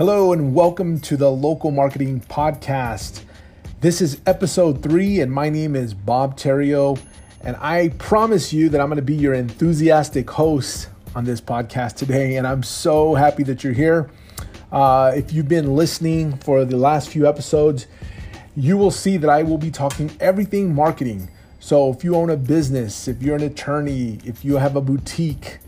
Hello, and welcome to the Local Marketing Podcast. This is episode three, and my name is Bob Theriot. And I promise you that I'm going to be your enthusiastic host on this podcast today. And I'm so happy that you're here. Uh, if you've been listening for the last few episodes, you will see that I will be talking everything marketing. So if you own a business, if you're an attorney, if you have a boutique,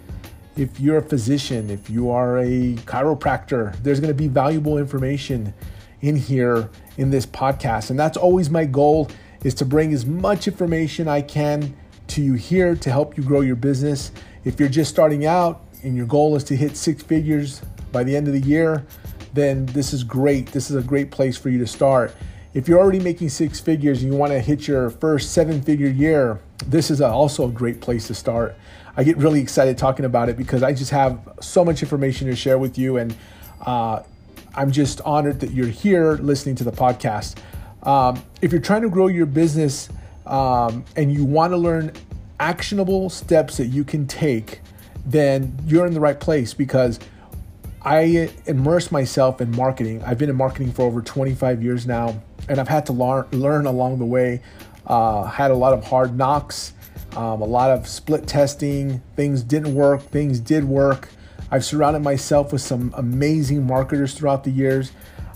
if you're a physician, if you are a chiropractor, there's going to be valuable information in here in this podcast. And that's always my goal is to bring as much information I can to you here to help you grow your business. If you're just starting out and your goal is to hit six figures by the end of the year, then this is great. This is a great place for you to start. If you're already making six figures and you want to hit your first seven figure year, this is also a great place to start. I get really excited talking about it because I just have so much information to share with you, and uh, I'm just honored that you're here listening to the podcast. Um, if you're trying to grow your business um, and you want to learn actionable steps that you can take, then you're in the right place because I immerse myself in marketing. I've been in marketing for over 25 years now, and I've had to learn, learn along the way. Uh, had a lot of hard knocks um, a lot of split testing. Things didn't work, things did work. I've surrounded myself with some amazing marketers throughout the years.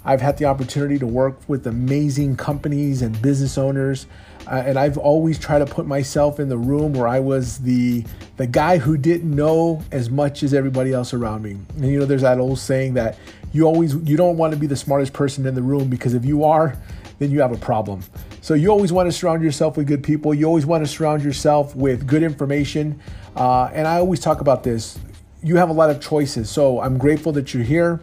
I've had the opportunity to work with amazing companies and business owners. Uh, and I've always tried to put myself in the room where I was the the guy who didn't know as much as everybody else around me. And you know, there's that old saying that you always you don't want to be the smartest person in the room because if you are, then you have a problem. So you always want to surround yourself with good people. You always want to surround yourself with good information. Uh, and I always talk about this. You have a lot of choices. So I'm grateful that you're here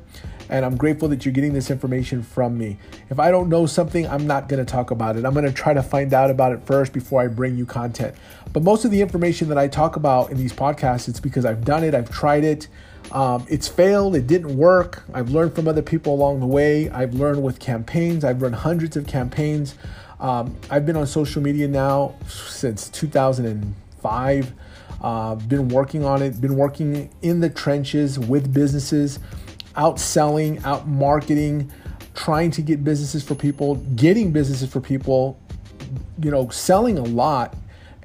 and I'm grateful that you're getting this information from me. If I don't know something, I'm not going to talk about it. I'm going to try to find out about it first before I bring you content. But most of the information that I talk about in these podcasts, it's because I've done it, I've tried it. Um, it's failed, it didn't work. I've learned from other people along the way. I've learned with campaigns, I've run hundreds of campaigns. Um, I've been on social media now since 2005. Uh, been working on it, been working in the trenches with businesses, out selling, out marketing, trying to get businesses for people, getting businesses for people, you know, selling a lot.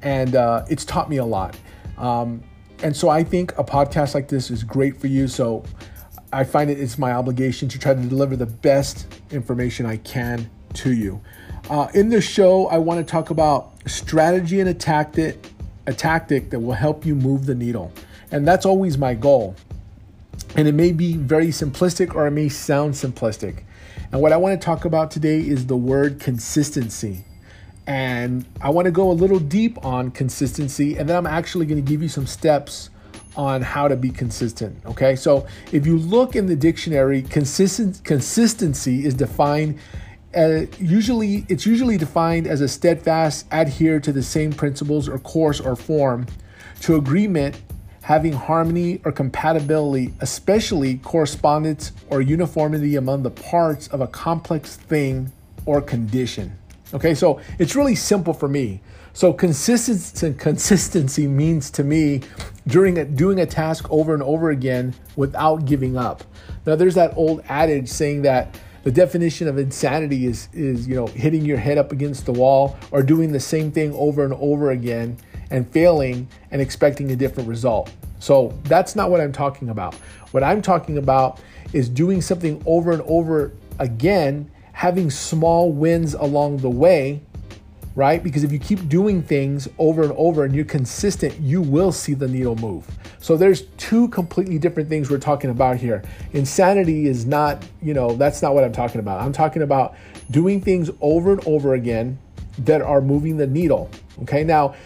And uh, it's taught me a lot. Um, and so I think a podcast like this is great for you. So I find it it's my obligation to try to deliver the best information I can to you. Uh, in this show, I want to talk about strategy and a tactic, a tactic that will help you move the needle. And that's always my goal. And it may be very simplistic or it may sound simplistic. And what I want to talk about today is the word consistency. And I want to go a little deep on consistency, and then I'm actually going to give you some steps on how to be consistent. Okay, so if you look in the dictionary, consistent consistency is defined uh, usually it's usually defined as a steadfast adhere to the same principles or course or form to agreement having harmony or compatibility especially correspondence or uniformity among the parts of a complex thing or condition. Okay so it's really simple for me. So consistency consistency means to me during a, doing a task over and over again without giving up. Now there's that old adage saying that the definition of insanity is is you know hitting your head up against the wall or doing the same thing over and over again and failing and expecting a different result. So that's not what I'm talking about. What I'm talking about is doing something over and over again, having small wins along the way right? Because if you keep doing things over and over and you're consistent, you will see the needle move. So there's two completely different things we're talking about here. Insanity is not, you know, that's not what I'm talking about. I'm talking about doing things over and over again that are moving the needle. Okay? Now,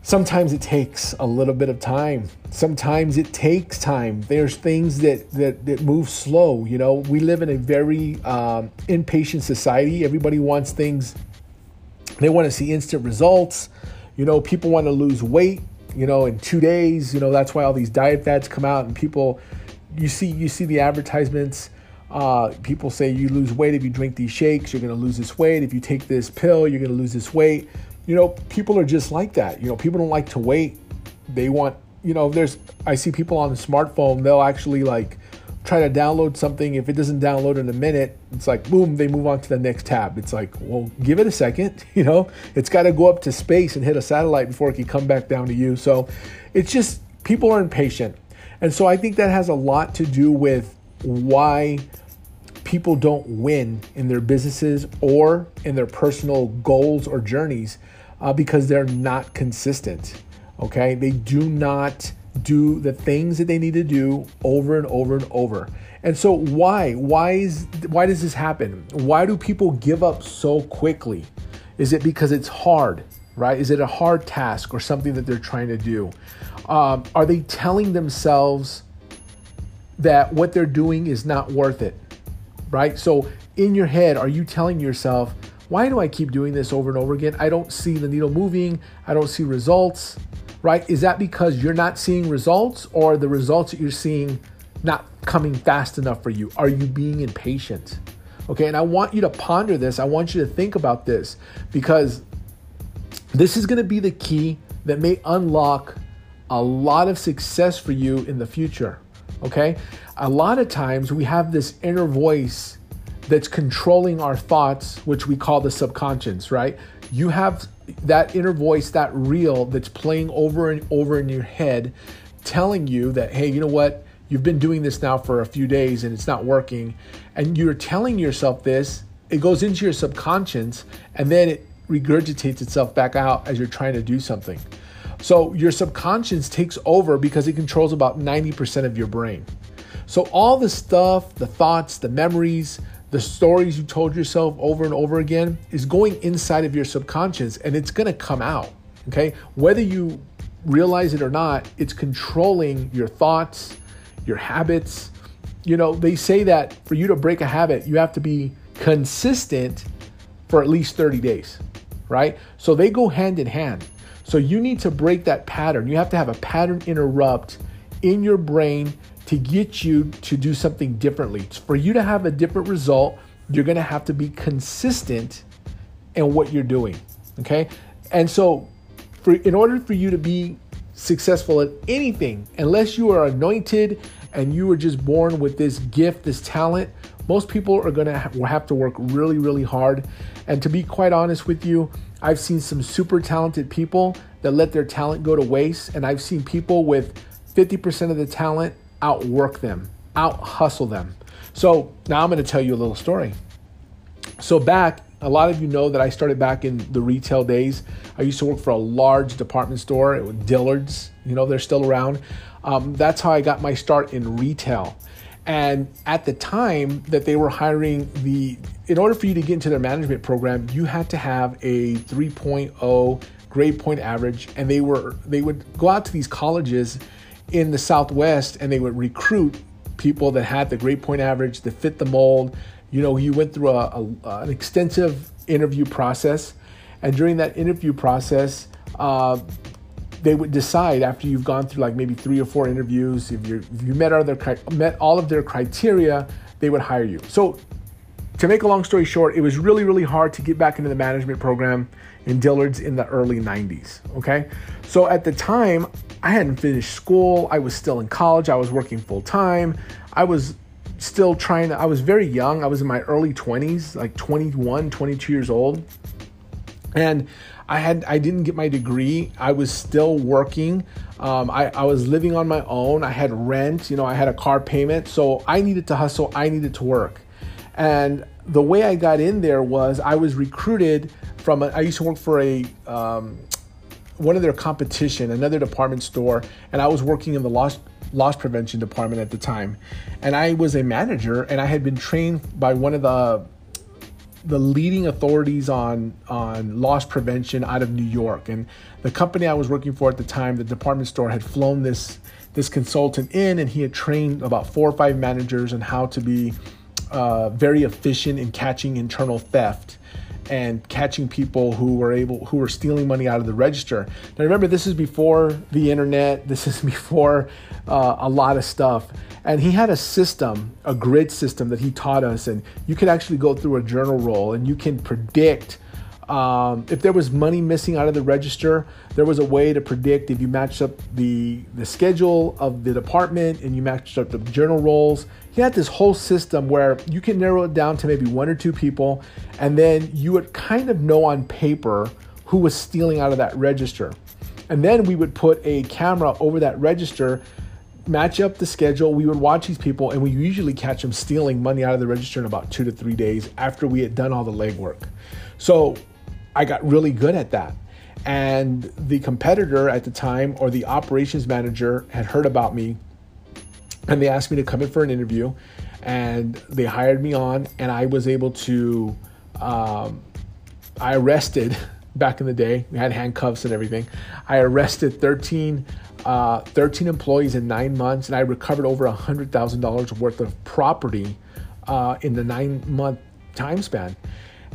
sometimes it takes a little bit of time sometimes it takes time there's things that that, that move slow you know we live in a very um, impatient society everybody wants things they want to see instant results. You know, people want to lose weight, you know, in 2 days. You know, that's why all these diet fads come out and people you see you see the advertisements uh, people say you lose weight if you drink these shakes, you're going to lose this weight. If you take this pill, you're going to lose this weight. You know, people are just like that. You know, people don't like to wait. They want, you know, there's, I see people on the smartphone, they'll actually like try to download something. If it doesn't download in a minute, it's like boom, they move on to the next tab. It's like, well, give it a second. You know, it's got to go up to space and hit a satellite before it can come back down to you. So it's just people are impatient. And so I think that has a lot to do with why people don't win in their businesses or in their personal goals or journeys uh, because they're not consistent. Okay, they do not do the things that they need to do over and over and over. And so why? Why is why does this happen? Why do people give up so quickly? Is it because it's hard, right? Is it a hard task or something that they're trying to do? Um, are they telling themselves that what they're doing is not worth it, right? So in your head, are you telling yourself, why do I keep doing this over and over again? I don't see the needle moving. I don't see results right? Is that because you're not seeing results or the results that you're seeing not coming fast enough for you? Are you being impatient? Okay, and I want you to ponder this. I want you to think about this because this is going to be the key that may unlock a lot of success for you in the future. Okay, a lot of times we have this inner voice that's controlling our thoughts, which we call the subconscious, right? You have that inner voice, that reel that's playing over and over in your head, telling you that, hey, you know what? You've been doing this now for a few days and it's not working. And you're telling yourself this, it goes into your subconscious and then it regurgitates itself back out as you're trying to do something. So your subconscious takes over because it controls about 90% of your brain. So all the stuff, the thoughts, the memories, the stories you told yourself over and over again is going inside of your subconscious and it's going to come out. Okay. Whether you realize it or not, it's controlling your thoughts, your habits. You know, they say that for you to break a habit, you have to be consistent for at least 30 days, right? So they go hand in hand. So you need to break that pattern. You have to have a pattern interrupt in your brain to get you to do something differently. For you to have a different result, you're going to have to be consistent in what you're doing. Okay? And so for in order for you to be successful at anything, unless you are anointed and you were just born with this gift, this talent, most people are going to have to work really really hard. And to be quite honest with you, I've seen some super talented people that let their talent go to waste and I've seen people with 50% of the talent outwork them, out hustle them. So now I'm going to tell you a little story. So back, a lot of you know that I started back in the retail days. I used to work for a large department store, Dillard's. You know, they're still around. Um, that's how I got my start in retail. And at the time that they were hiring the, in order for you to get into their management program, you had to have a 3.0 grade point average, and they were they would go out to these colleges in the Southwest and they would recruit people that had the grade point average that fit the mold. You know, you went through a, a an extensive interview process, and during that interview process, uh, they would decide after you've gone through like maybe three or four interviews, if you if you met all their met all of their criteria, they would hire you. So, to make a long story short, it was really really hard to get back into the management program in Dillard's in the early 90s. Okay, so at the time, I hadn't finished school. I was still in college. I was working full time. I was still trying to, I was very young. I was in my early 20s, like 21, 22 years old. And I had I didn't get my degree. I was still working. Um, I, I was living on my own. I had rent. You know, I had a car payment. So I needed to hustle. I needed to work. And the way I got in there was I was recruited from. A, I used to work for a um, one of their competition, another department store, and I was working in the loss loss prevention department at the time. And I was a manager and I had been trained by one of the the leading authorities on on loss prevention out of New York. And the company I was working for at the time, the department store had flown this this consultant in and he had trained about four or five managers on how to be uh, very efficient in catching internal theft and catching people who were able who were stealing money out of the register. Now remember, this is before the internet. This is before uh, a lot of stuff. And he had a system, a grid system that he taught us, and you could actually go through a journal roll and you can predict Um, if there was money missing out of the register, there was a way to predict if you matched up the the schedule of the department and you matched up the journal rolls. He had this whole system where you can narrow it down to maybe one or two people, and then you would kind of know on paper who was stealing out of that register. And then we would put a camera over that register, match up the schedule. We would watch these people, and we usually catch them stealing money out of the register in about two to three days after we had done all the legwork. So I got really good at that. And the competitor at the time, or the operations manager, had heard about me and they asked me to come in for an interview. And they hired me on, and I was able to. Um, I arrested back in the day, we had handcuffs and everything. I arrested 13, uh, 13 employees in nine months, and I recovered over $100,000 worth of property uh, in the nine month time span.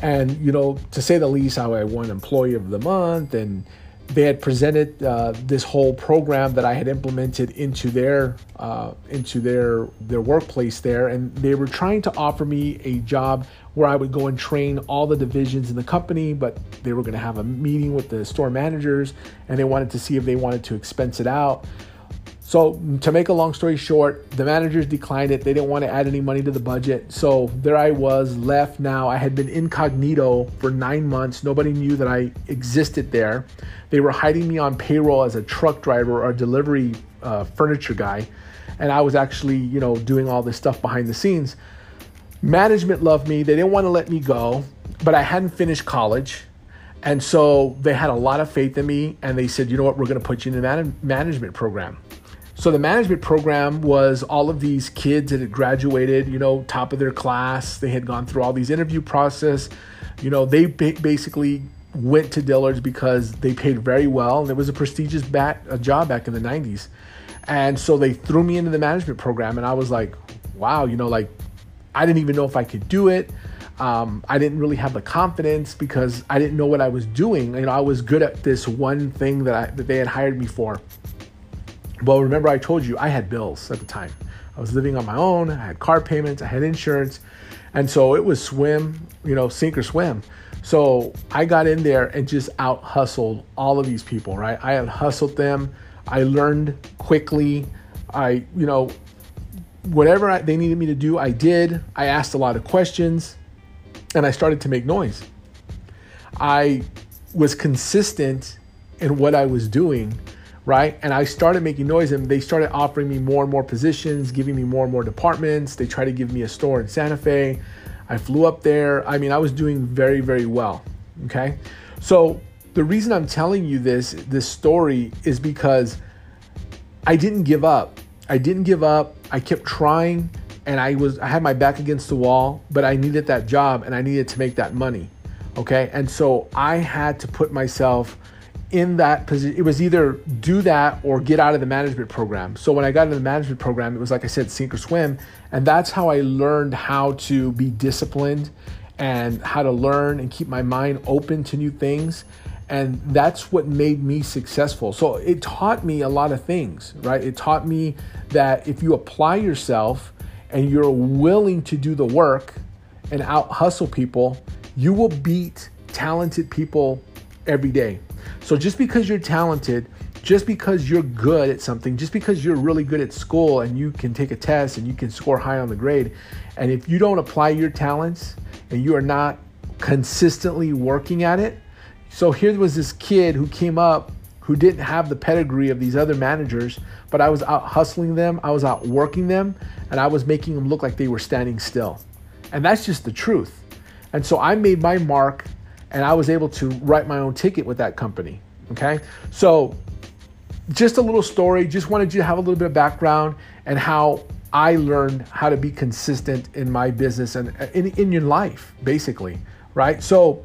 And, you know, to say the least, I won Employee of the Month, and they had presented uh, this whole program that I had implemented into their uh, into their their workplace there, and they were trying to offer me a job where I would go and train all the divisions in the company, but they were going to have a meeting with the store managers, and they wanted to see if they wanted to expense it out. So, to make a long story short, the managers declined it. They didn't want to add any money to the budget. So, there I was left now. I had been incognito for nine months. Nobody knew that I existed there. They were hiding me on payroll as a truck driver or a delivery uh, furniture guy. And I was actually, you know, doing all this stuff behind the scenes. Management loved me. They didn't want to let me go, but I hadn't finished college. And so they had a lot of faith in me and they said, you know what, we're going to put you in the man- management program. So the management program was all of these kids that had graduated, you know, top of their class. They had gone through all these interview process. You know, they basically went to Dillard's because they paid very well and it was a prestigious bat, a job back in the 90s. And so they threw me into the management program and I was like, wow, you know, like I didn't even know if I could do it. Um, I didn't really have the confidence because I didn't know what I was doing. You know, I was good at this one thing that I, that they had hired me for. Well, remember I told you I had bills at the time. I was living on my own. I had car payments. I had insurance, and so it was swim, you know, sink or swim. So I got in there and just out hustled all of these people. Right, I had hustled them. I learned quickly. I, you know, whatever I, they needed me to do, I did. I asked a lot of questions, and I started to make noise. I was consistent in what I was doing right? And I started making noise and they started offering me more and more positions, giving me more and more departments. They tried to give me a store in Santa Fe. I flew up there. I mean, I was doing very, very well. Okay. So the reason I'm telling you this, this story is because I didn't give up. I didn't give up. I kept trying and I was I had my back against the wall, but I needed that job and I needed to make that money. Okay? And so I had to put myself in that position, it was either do that or get out of the management program. So when I got into the management program, it was like I said, sink or swim. And that's how I learned how to be disciplined and how to learn and keep my mind open to new things. And that's what made me successful. So it taught me a lot of things, right? It taught me that if you apply yourself and you're willing to do the work and out hustle people, you will beat talented people every day. So just because you're talented, just because you're good at something, just because you're really good at school and you can take a test and you can score high on the grade, and if you don't apply your talents and you are not consistently working at it, so here was this kid who came up who didn't have the pedigree of these other managers, but I was out hustling them, I was out working them, and I was making them look like they were standing still. And that's just the truth. And so I made my mark and I was able to write my own ticket with that company. Okay, so just a little story. Just wanted you to have a little bit of background and how I learned how to be consistent in my business and uh, in, in your life, basically. Right. So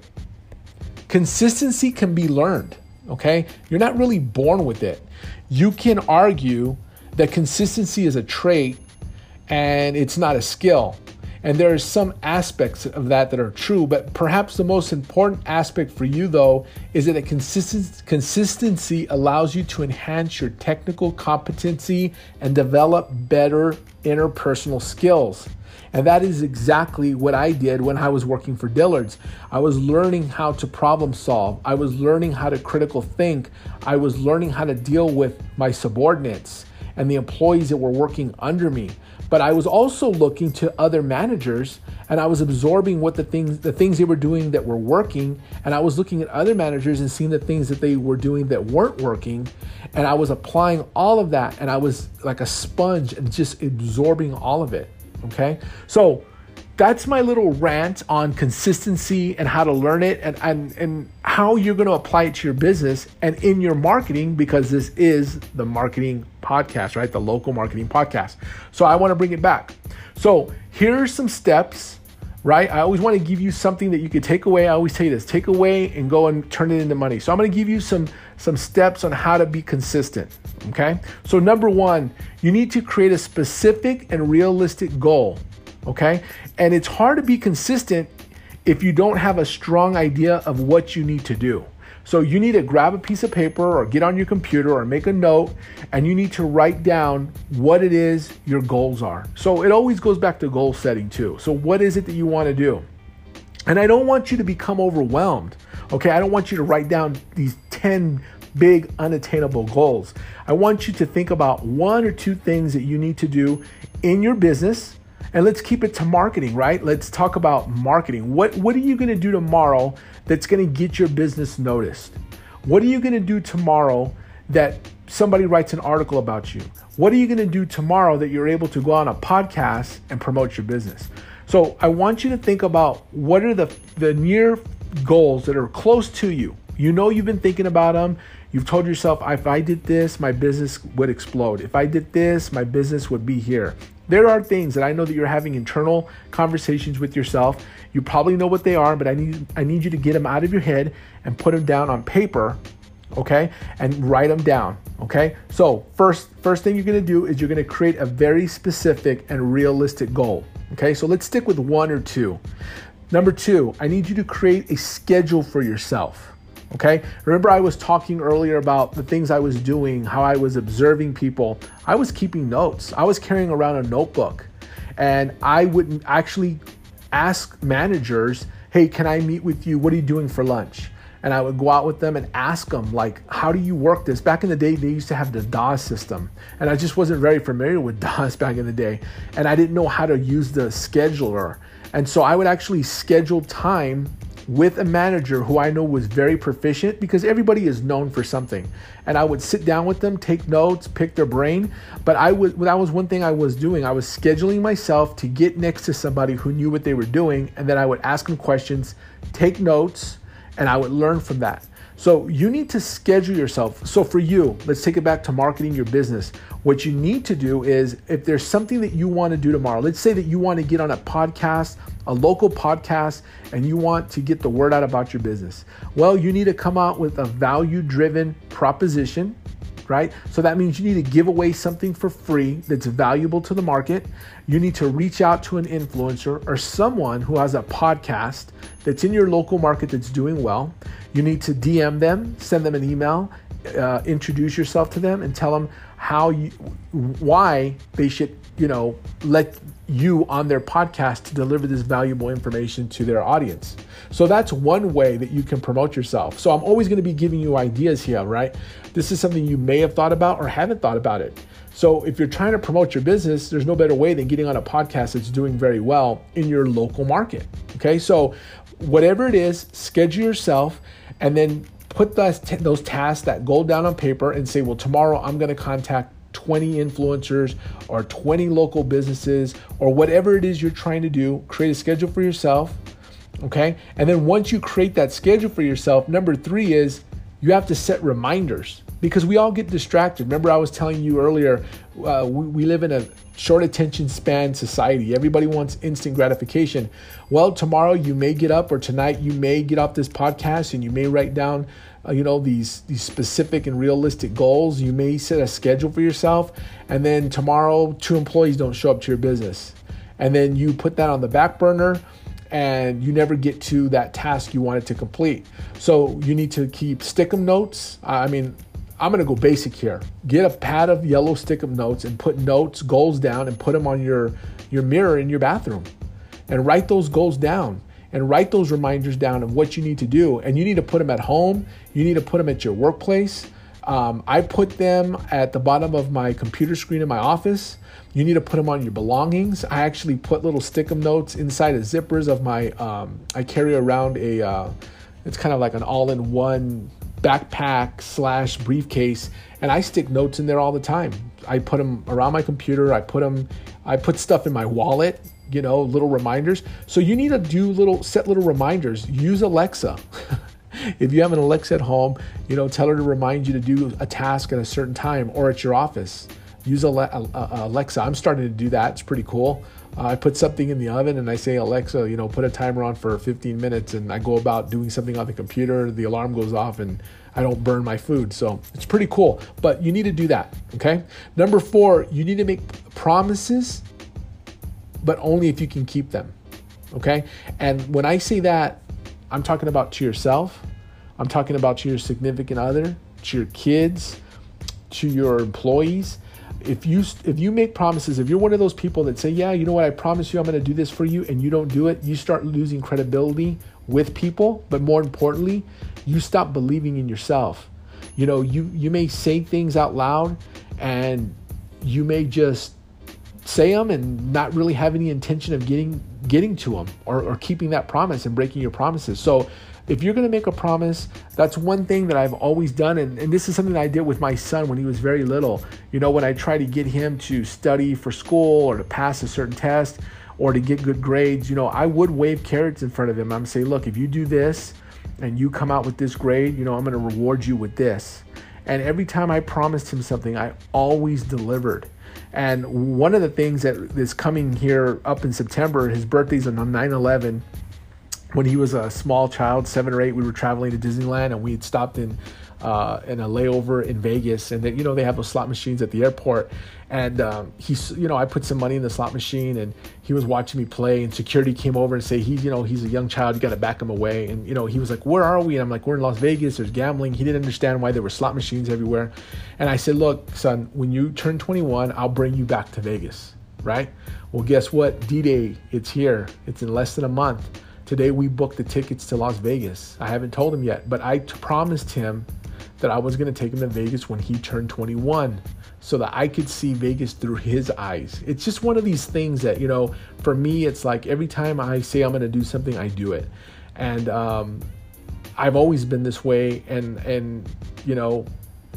consistency can be learned. Okay, you're not really born with it. You can argue that consistency is a trait and it's not a skill. And there are some aspects of that that are true, but perhaps the most important aspect for you, though, is that consistency allows you to enhance your technical competency and develop better interpersonal skills. And that is exactly what I did when I was working for Dillard's. I was learning how to problem solve. I was learning how to critical think. I was learning how to deal with my subordinates and the employees that were working under me. But I was also looking to other managers and I was absorbing what the things the things they were doing that were working and I was looking at other managers and seeing the things that they were doing that weren't working and I was applying all of that and I was like a sponge and just absorbing all of it. Okay? So that's my little rant on consistency and how to learn it and, and, and how you're going to apply it to your business and in your marketing because this is the marketing podcast, right? The local marketing podcast. So I want to bring it back. So here are some steps, right? I always want to give you something that you could take away. I always tell you this take away and go and turn it into money. So I'm going to give you some, some steps on how to be consistent. Okay. So, number one, you need to create a specific and realistic goal okay? And it's hard to be consistent if you don't have a strong idea of what you need to do. So you need to grab a piece of paper or get on your computer or make a note and you need to write down what it is your goals are. So it always goes back to goal setting too. So what is it that you want to do? And I don't want you to become overwhelmed. Okay, I don't want you to write down these 10 big unattainable goals. I want you to think about one or two things that you need to do in your business and let's keep it to marketing, right? Let's talk about marketing. What what are you to do tomorrow that's to get your business noticed? What are you to do tomorrow that somebody writes an article about you? What are you to do tomorrow that you're able to go on a podcast and promote your business? So, I want you to think about what are the the near goals that are close to you. You know you've been thinking about them. You've told yourself, if I did this, my business would explode. If I did this, my business would be here. There are things that I know that you're having internal conversations with yourself. You probably know what they are, but I need I need you to get them out of your head and put them down on paper, okay? And write them down, okay? So, first first thing you're going to do is you're going to create a very specific and realistic goal. Okay? So, let's stick with one or two. Number 2, I need you to create a schedule for yourself. Okay. Remember, I was talking earlier about the things I was doing, how I was observing people. I was keeping notes, I was carrying around a notebook, and I would actually ask managers, Hey, can I meet with you? What are you doing for lunch? And I would go out with them and ask them, like, how do you work this? Back in the day, they used to have the DOS system. And I just wasn't very familiar with DOS back in the day. And I didn't know how to use the scheduler. And so I would actually schedule time with a manager who I know was very proficient because everybody is known for something. And I would sit down with them, take notes, pick their brain. But I would that was one thing I was doing. I was scheduling myself to get next to somebody who knew what they were doing, and then I would ask them questions, take notes, and I would learn from that. So you need to schedule yourself. So for you, let's take it back to marketing your business. What you need to do is if there's something that you want to do tomorrow, let's say that you want to get on a podcast, a local podcast, and you want to get the word out about your business. Well, you need to come out with a value driven proposition right? So that means you need to give away something for free that's valuable to the market. You need to reach out to an influencer or someone who has a podcast that's in your local market that's doing well. You need to DM them, send them an email, uh, introduce yourself to them, and tell them how you, why they should, you know, let you on their podcast to deliver this valuable information to their audience. So that's one way that you can promote yourself. So I'm always going to be giving you ideas here, right? This is something you may have thought about or haven't thought about it. So if you're trying to promote your business, there's no better way than getting on a podcast that's doing very well in your local market. Okay? So whatever it is, schedule yourself and then put those, those tasks, that goal down on paper and say, well, tomorrow I'm going to contact 20 influencers or 20 local businesses or whatever it is you're trying to do. Create a schedule for yourself. Okay. And then once you create that schedule for yourself, number three is you have to set reminders because we all get distracted. Remember, I was telling you earlier, uh, we, we live in a short attention span society. Everybody wants instant gratification. Well, tomorrow you may get up, or tonight you may get off this podcast, and you may write down, uh, you know, these these specific and realistic goals. You may set a schedule for yourself, and then tomorrow two employees don't show up to your business, and then you put that on the back burner. And you never get to that task you wanted to complete. So you need to keep stick 'em notes. I mean, I'm gonna go basic here. Get a pad of yellow stick of notes and put notes, goals down, and put them on your your mirror in your bathroom, and write those goals down and write those reminders down of what you need to do. And you need to put them at home. You need to put them at your workplace. Um, I put them at the bottom of my computer screen in my office. You need to put them on your belongings. I actually put little stick 'em notes inside the zippers of my. Um, I carry around a. Uh, it's kind of like an all-in-one backpack slash briefcase, and I stick notes in there all the time. I put them around my computer. I put them. I put stuff in my wallet. You know, little reminders. So you need to do little set little reminders. Use Alexa. if you have an Alexa at home, you know, tell her to remind you to do a task at a certain time or at your office. Use uh, uh, Alexa. I'm starting to do that. It's pretty cool. I put something in the oven and I say, Alexa, you know, put a timer on for 15 minutes, and I go about doing something on the computer. The alarm goes off, and I don't burn my food. So it's pretty cool. But you need to do that. Okay. Number four, you need to make promises, but only if you can keep them. Okay. And when I say that, I'm talking about to yourself. I'm talking about to your significant other, to your kids, to your employees if you if you make promises if you're one of those people that say yeah you know what? I promise you i'm going to do this for you and you don't do it you start losing credibility with people but more importantly you stop believing in yourself. You know you you may say things out loud and you may just say them and not really have any intention of getting getting to them or, or keeping that promise and breaking your promises. So if you're going to make a promise, that's one thing that I've always done. And, and this is something I did with my son when he was very little. You know, when I try to get him to study for school or to pass a certain test or to get good grades, you know, I would wave carrots in front of him. I'm say, look, if you do this and you come out with this grade, you know, I'm going to reward you with this. And every time I promised him something, I always delivered. And one of the things that is coming here up in September, his birthday's on 9 11 when he was a small child, seven or eight, we were traveling to Disneyland and we had stopped in uh, in a layover in Vegas, and then you know they have those slot machines at the airport, and um, he's you know I put some money in the slot machine, and he was watching me play, and security came over and say he you know he's a young child, you got to back him away, and you know he was like where are we? And I'm like we're in Las Vegas, there's gambling. He didn't understand why there were slot machines everywhere, and I said look son, when you turn 21, I'll bring you back to Vegas, right? Well guess what? D-Day, it's here. It's in less than a month Today we booked the tickets to Las Vegas. I haven't told him yet, but I t- promised him that I was going to take him to Vegas when he turned 21 so that I could see Vegas through his eyes. It's just one of these things that, you know, for me, it's like every time I say I'm going to do something, I do it. And um, I've always been this way. And, and, you know,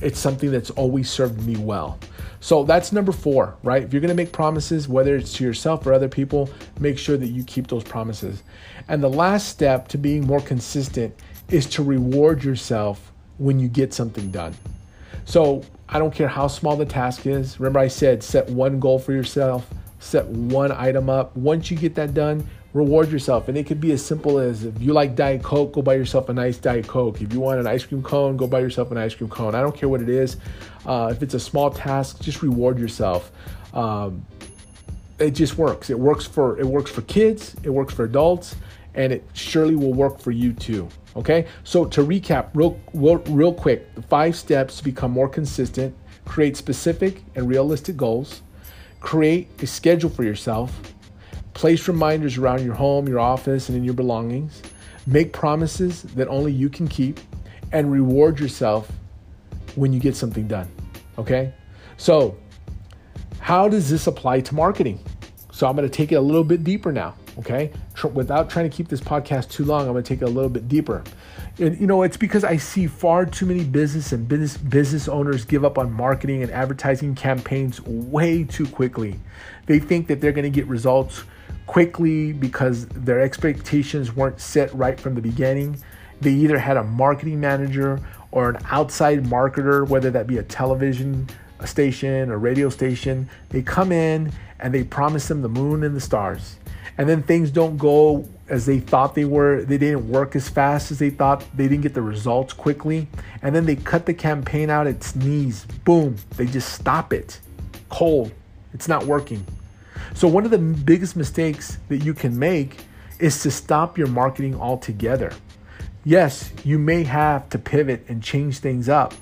it's something that's always served me well. So that's number four, right? If you're to make promises, whether it's to yourself or other people, make sure that you keep those promises. And the last step to being more consistent is to reward yourself when you get something done. So I don't care how small the task is. Remember, I said set one goal for yourself, set one item up. Once you get that done, reward yourself. And it could be as simple as if you like Diet Coke, go buy yourself a nice Diet Coke. If you want an ice cream cone, go buy yourself an ice cream cone. I don't care what it is. Uh, if it's a small task, just reward yourself. Um, it just works. It works for it works for kids. It works for adults, and it surely will work for you too. Okay. So to recap, real real, real quick, the five steps to become more consistent: create specific and realistic goals, create a schedule for yourself, Place reminders around your home, your office, and in your belongings. Make promises that only you can keep and reward yourself when you get something done. Okay? So, how does this apply to marketing? So, I'm going to take it a little bit deeper now. Okay? Without trying to keep this podcast too long, I'm going to take it a little bit deeper. And you know, it's because I see far too many business and business business owners give up on marketing and advertising campaigns way too quickly. They think that they're going to get results quickly because their expectations weren't set right from the beginning. They either had a marketing manager or an outside marketer, whether that be a television station, a radio station. They come in and they promise them the moon and the stars. And then things don't go as they thought they were. They didn't work as fast as they thought. They didn't get the results quickly. And then they cut the campaign out at sneeze. Boom. They just stop it. Cold. It's not working. So, one of the biggest mistakes that you can make is to stop your marketing altogether. Yes, you may have to pivot and change things up,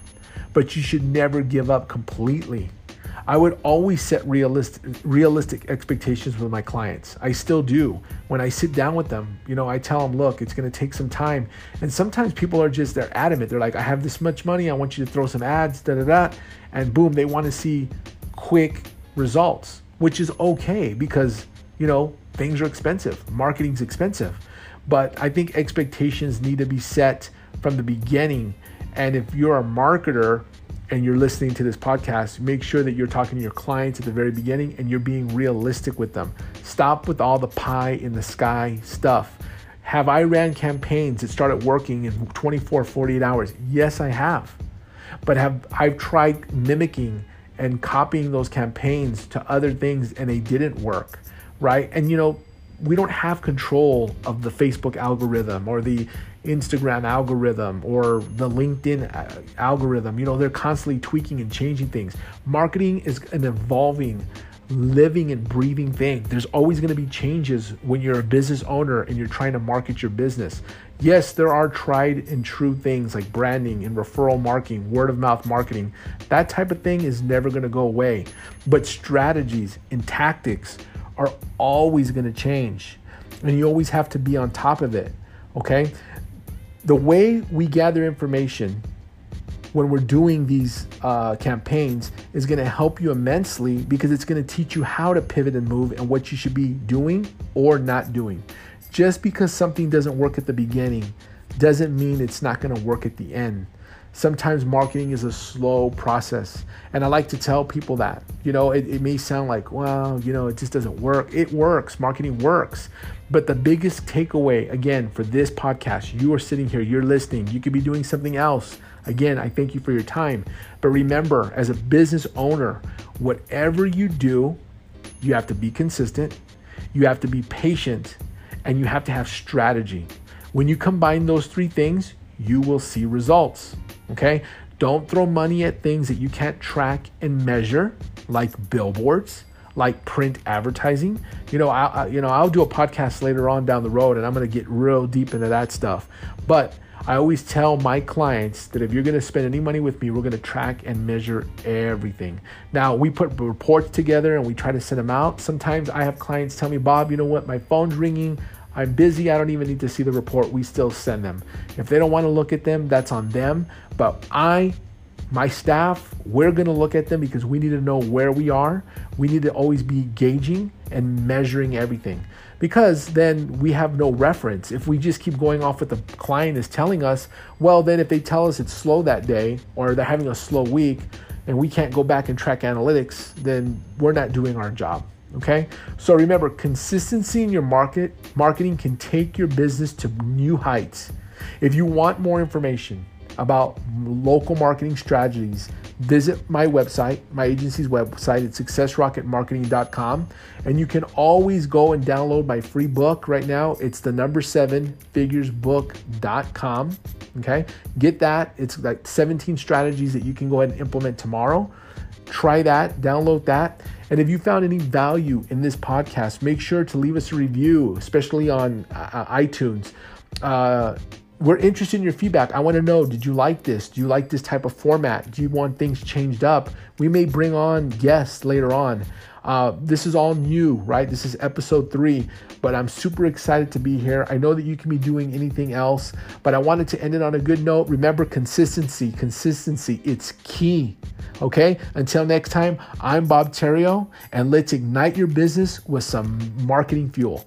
but you should never give up completely. I would always set realistic realistic expectations with my clients. I still do. When I sit down with them, you know, I tell them, "Look, it's going to take some time." And sometimes people are just they're adamant. They're like, "I have this much money. I want you to throw some ads, da da da." And boom, they want to see quick results, which is okay because, you know, things are expensive. Marketing's expensive. But I think expectations need to be set from the beginning. And if you're a marketer and you're listening to this podcast, make sure that you're talking to your clients at the very beginning and you're being realistic with them. Stop with all the pie in the sky stuff. Have I ran campaigns that started working in 24, 48 hours? Yes, I have. But have I've tried mimicking and copying those campaigns to other things and they didn't work, right? And you know, we don't have control of the Facebook algorithm or the Instagram algorithm or the LinkedIn uh, algorithm. You know, they're constantly tweaking and changing things. Marketing is an evolving, living and breathing thing. There's always going to be changes when you're a business owner and you're trying to market your business. Yes, there are tried and true things like branding and referral marketing, word of mouth marketing. That type of thing is never going to go away. But strategies and tactics are always going to change. And you always have to be on top of it. Okay? The way we gather information when we're doing these uh, campaigns is going to help you immensely because it's going to teach you how to pivot and move and what you should be doing or not doing. Just because something doesn't work at the beginning doesn't mean it's not going to work at the end. Sometimes marketing is a slow process. And I like to tell people that. You know, it, it may sound like, well, you know, it just doesn't work. It works. Marketing works. But the biggest takeaway, again, for this podcast, you are sitting here, you're listening, you could be doing something else. Again, I thank you for your time. But remember, as a business owner, whatever you do, you have to be consistent, you have to be patient, and you have to have strategy. When you combine those three things, you will see results. Okay? Don't throw money at things that you can't track and measure, like billboards, like print advertising. You know, I, I you know I'll do a podcast later on down the road, and I'm to get real deep into that stuff. But I always tell my clients that if you're going to spend any money with me, we're going to track and measure everything. Now, we put reports together and we try to send them out. Sometimes I have clients tell me, Bob, you know what? My phone's ringing. I'm busy. I don't even need to see the report. We still send them. If they don't want to look at them, that's on them. But I, my staff, we're going to look at them because we need to know where we are. We need to always be gauging and measuring everything because then we have no reference. If we just keep going off what the client is telling us, well, then if they tell us it's slow that day or they're having a slow week and we can't go back and track analytics, then we're not doing our job. Okay. So remember, consistency in your market marketing can take your business to new heights. If you want more information about local marketing strategies, visit my website, my agency's website at successrocketmarketing.com. And you can always go and download my free book right now. It's the number seven figuresbook.com. Okay. Get that. It's like 17 strategies that you can go ahead and implement tomorrow. Try that, download that. And if you found any value in this podcast, make sure to leave us a review, especially on uh, iTunes. Uh, we're interested in your feedback. I want to know did you like this? Do you like this type of format? Do you want things changed up? We may bring on guests later on. Uh, this is all new, right? This is episode three, but I'm super excited to be here. I know that you can be doing anything else, but I wanted to end it on a good note. Remember, consistency, consistency, it's key. Okay, until next time, I'm Bob Theriot, and let's ignite your business with some marketing fuel.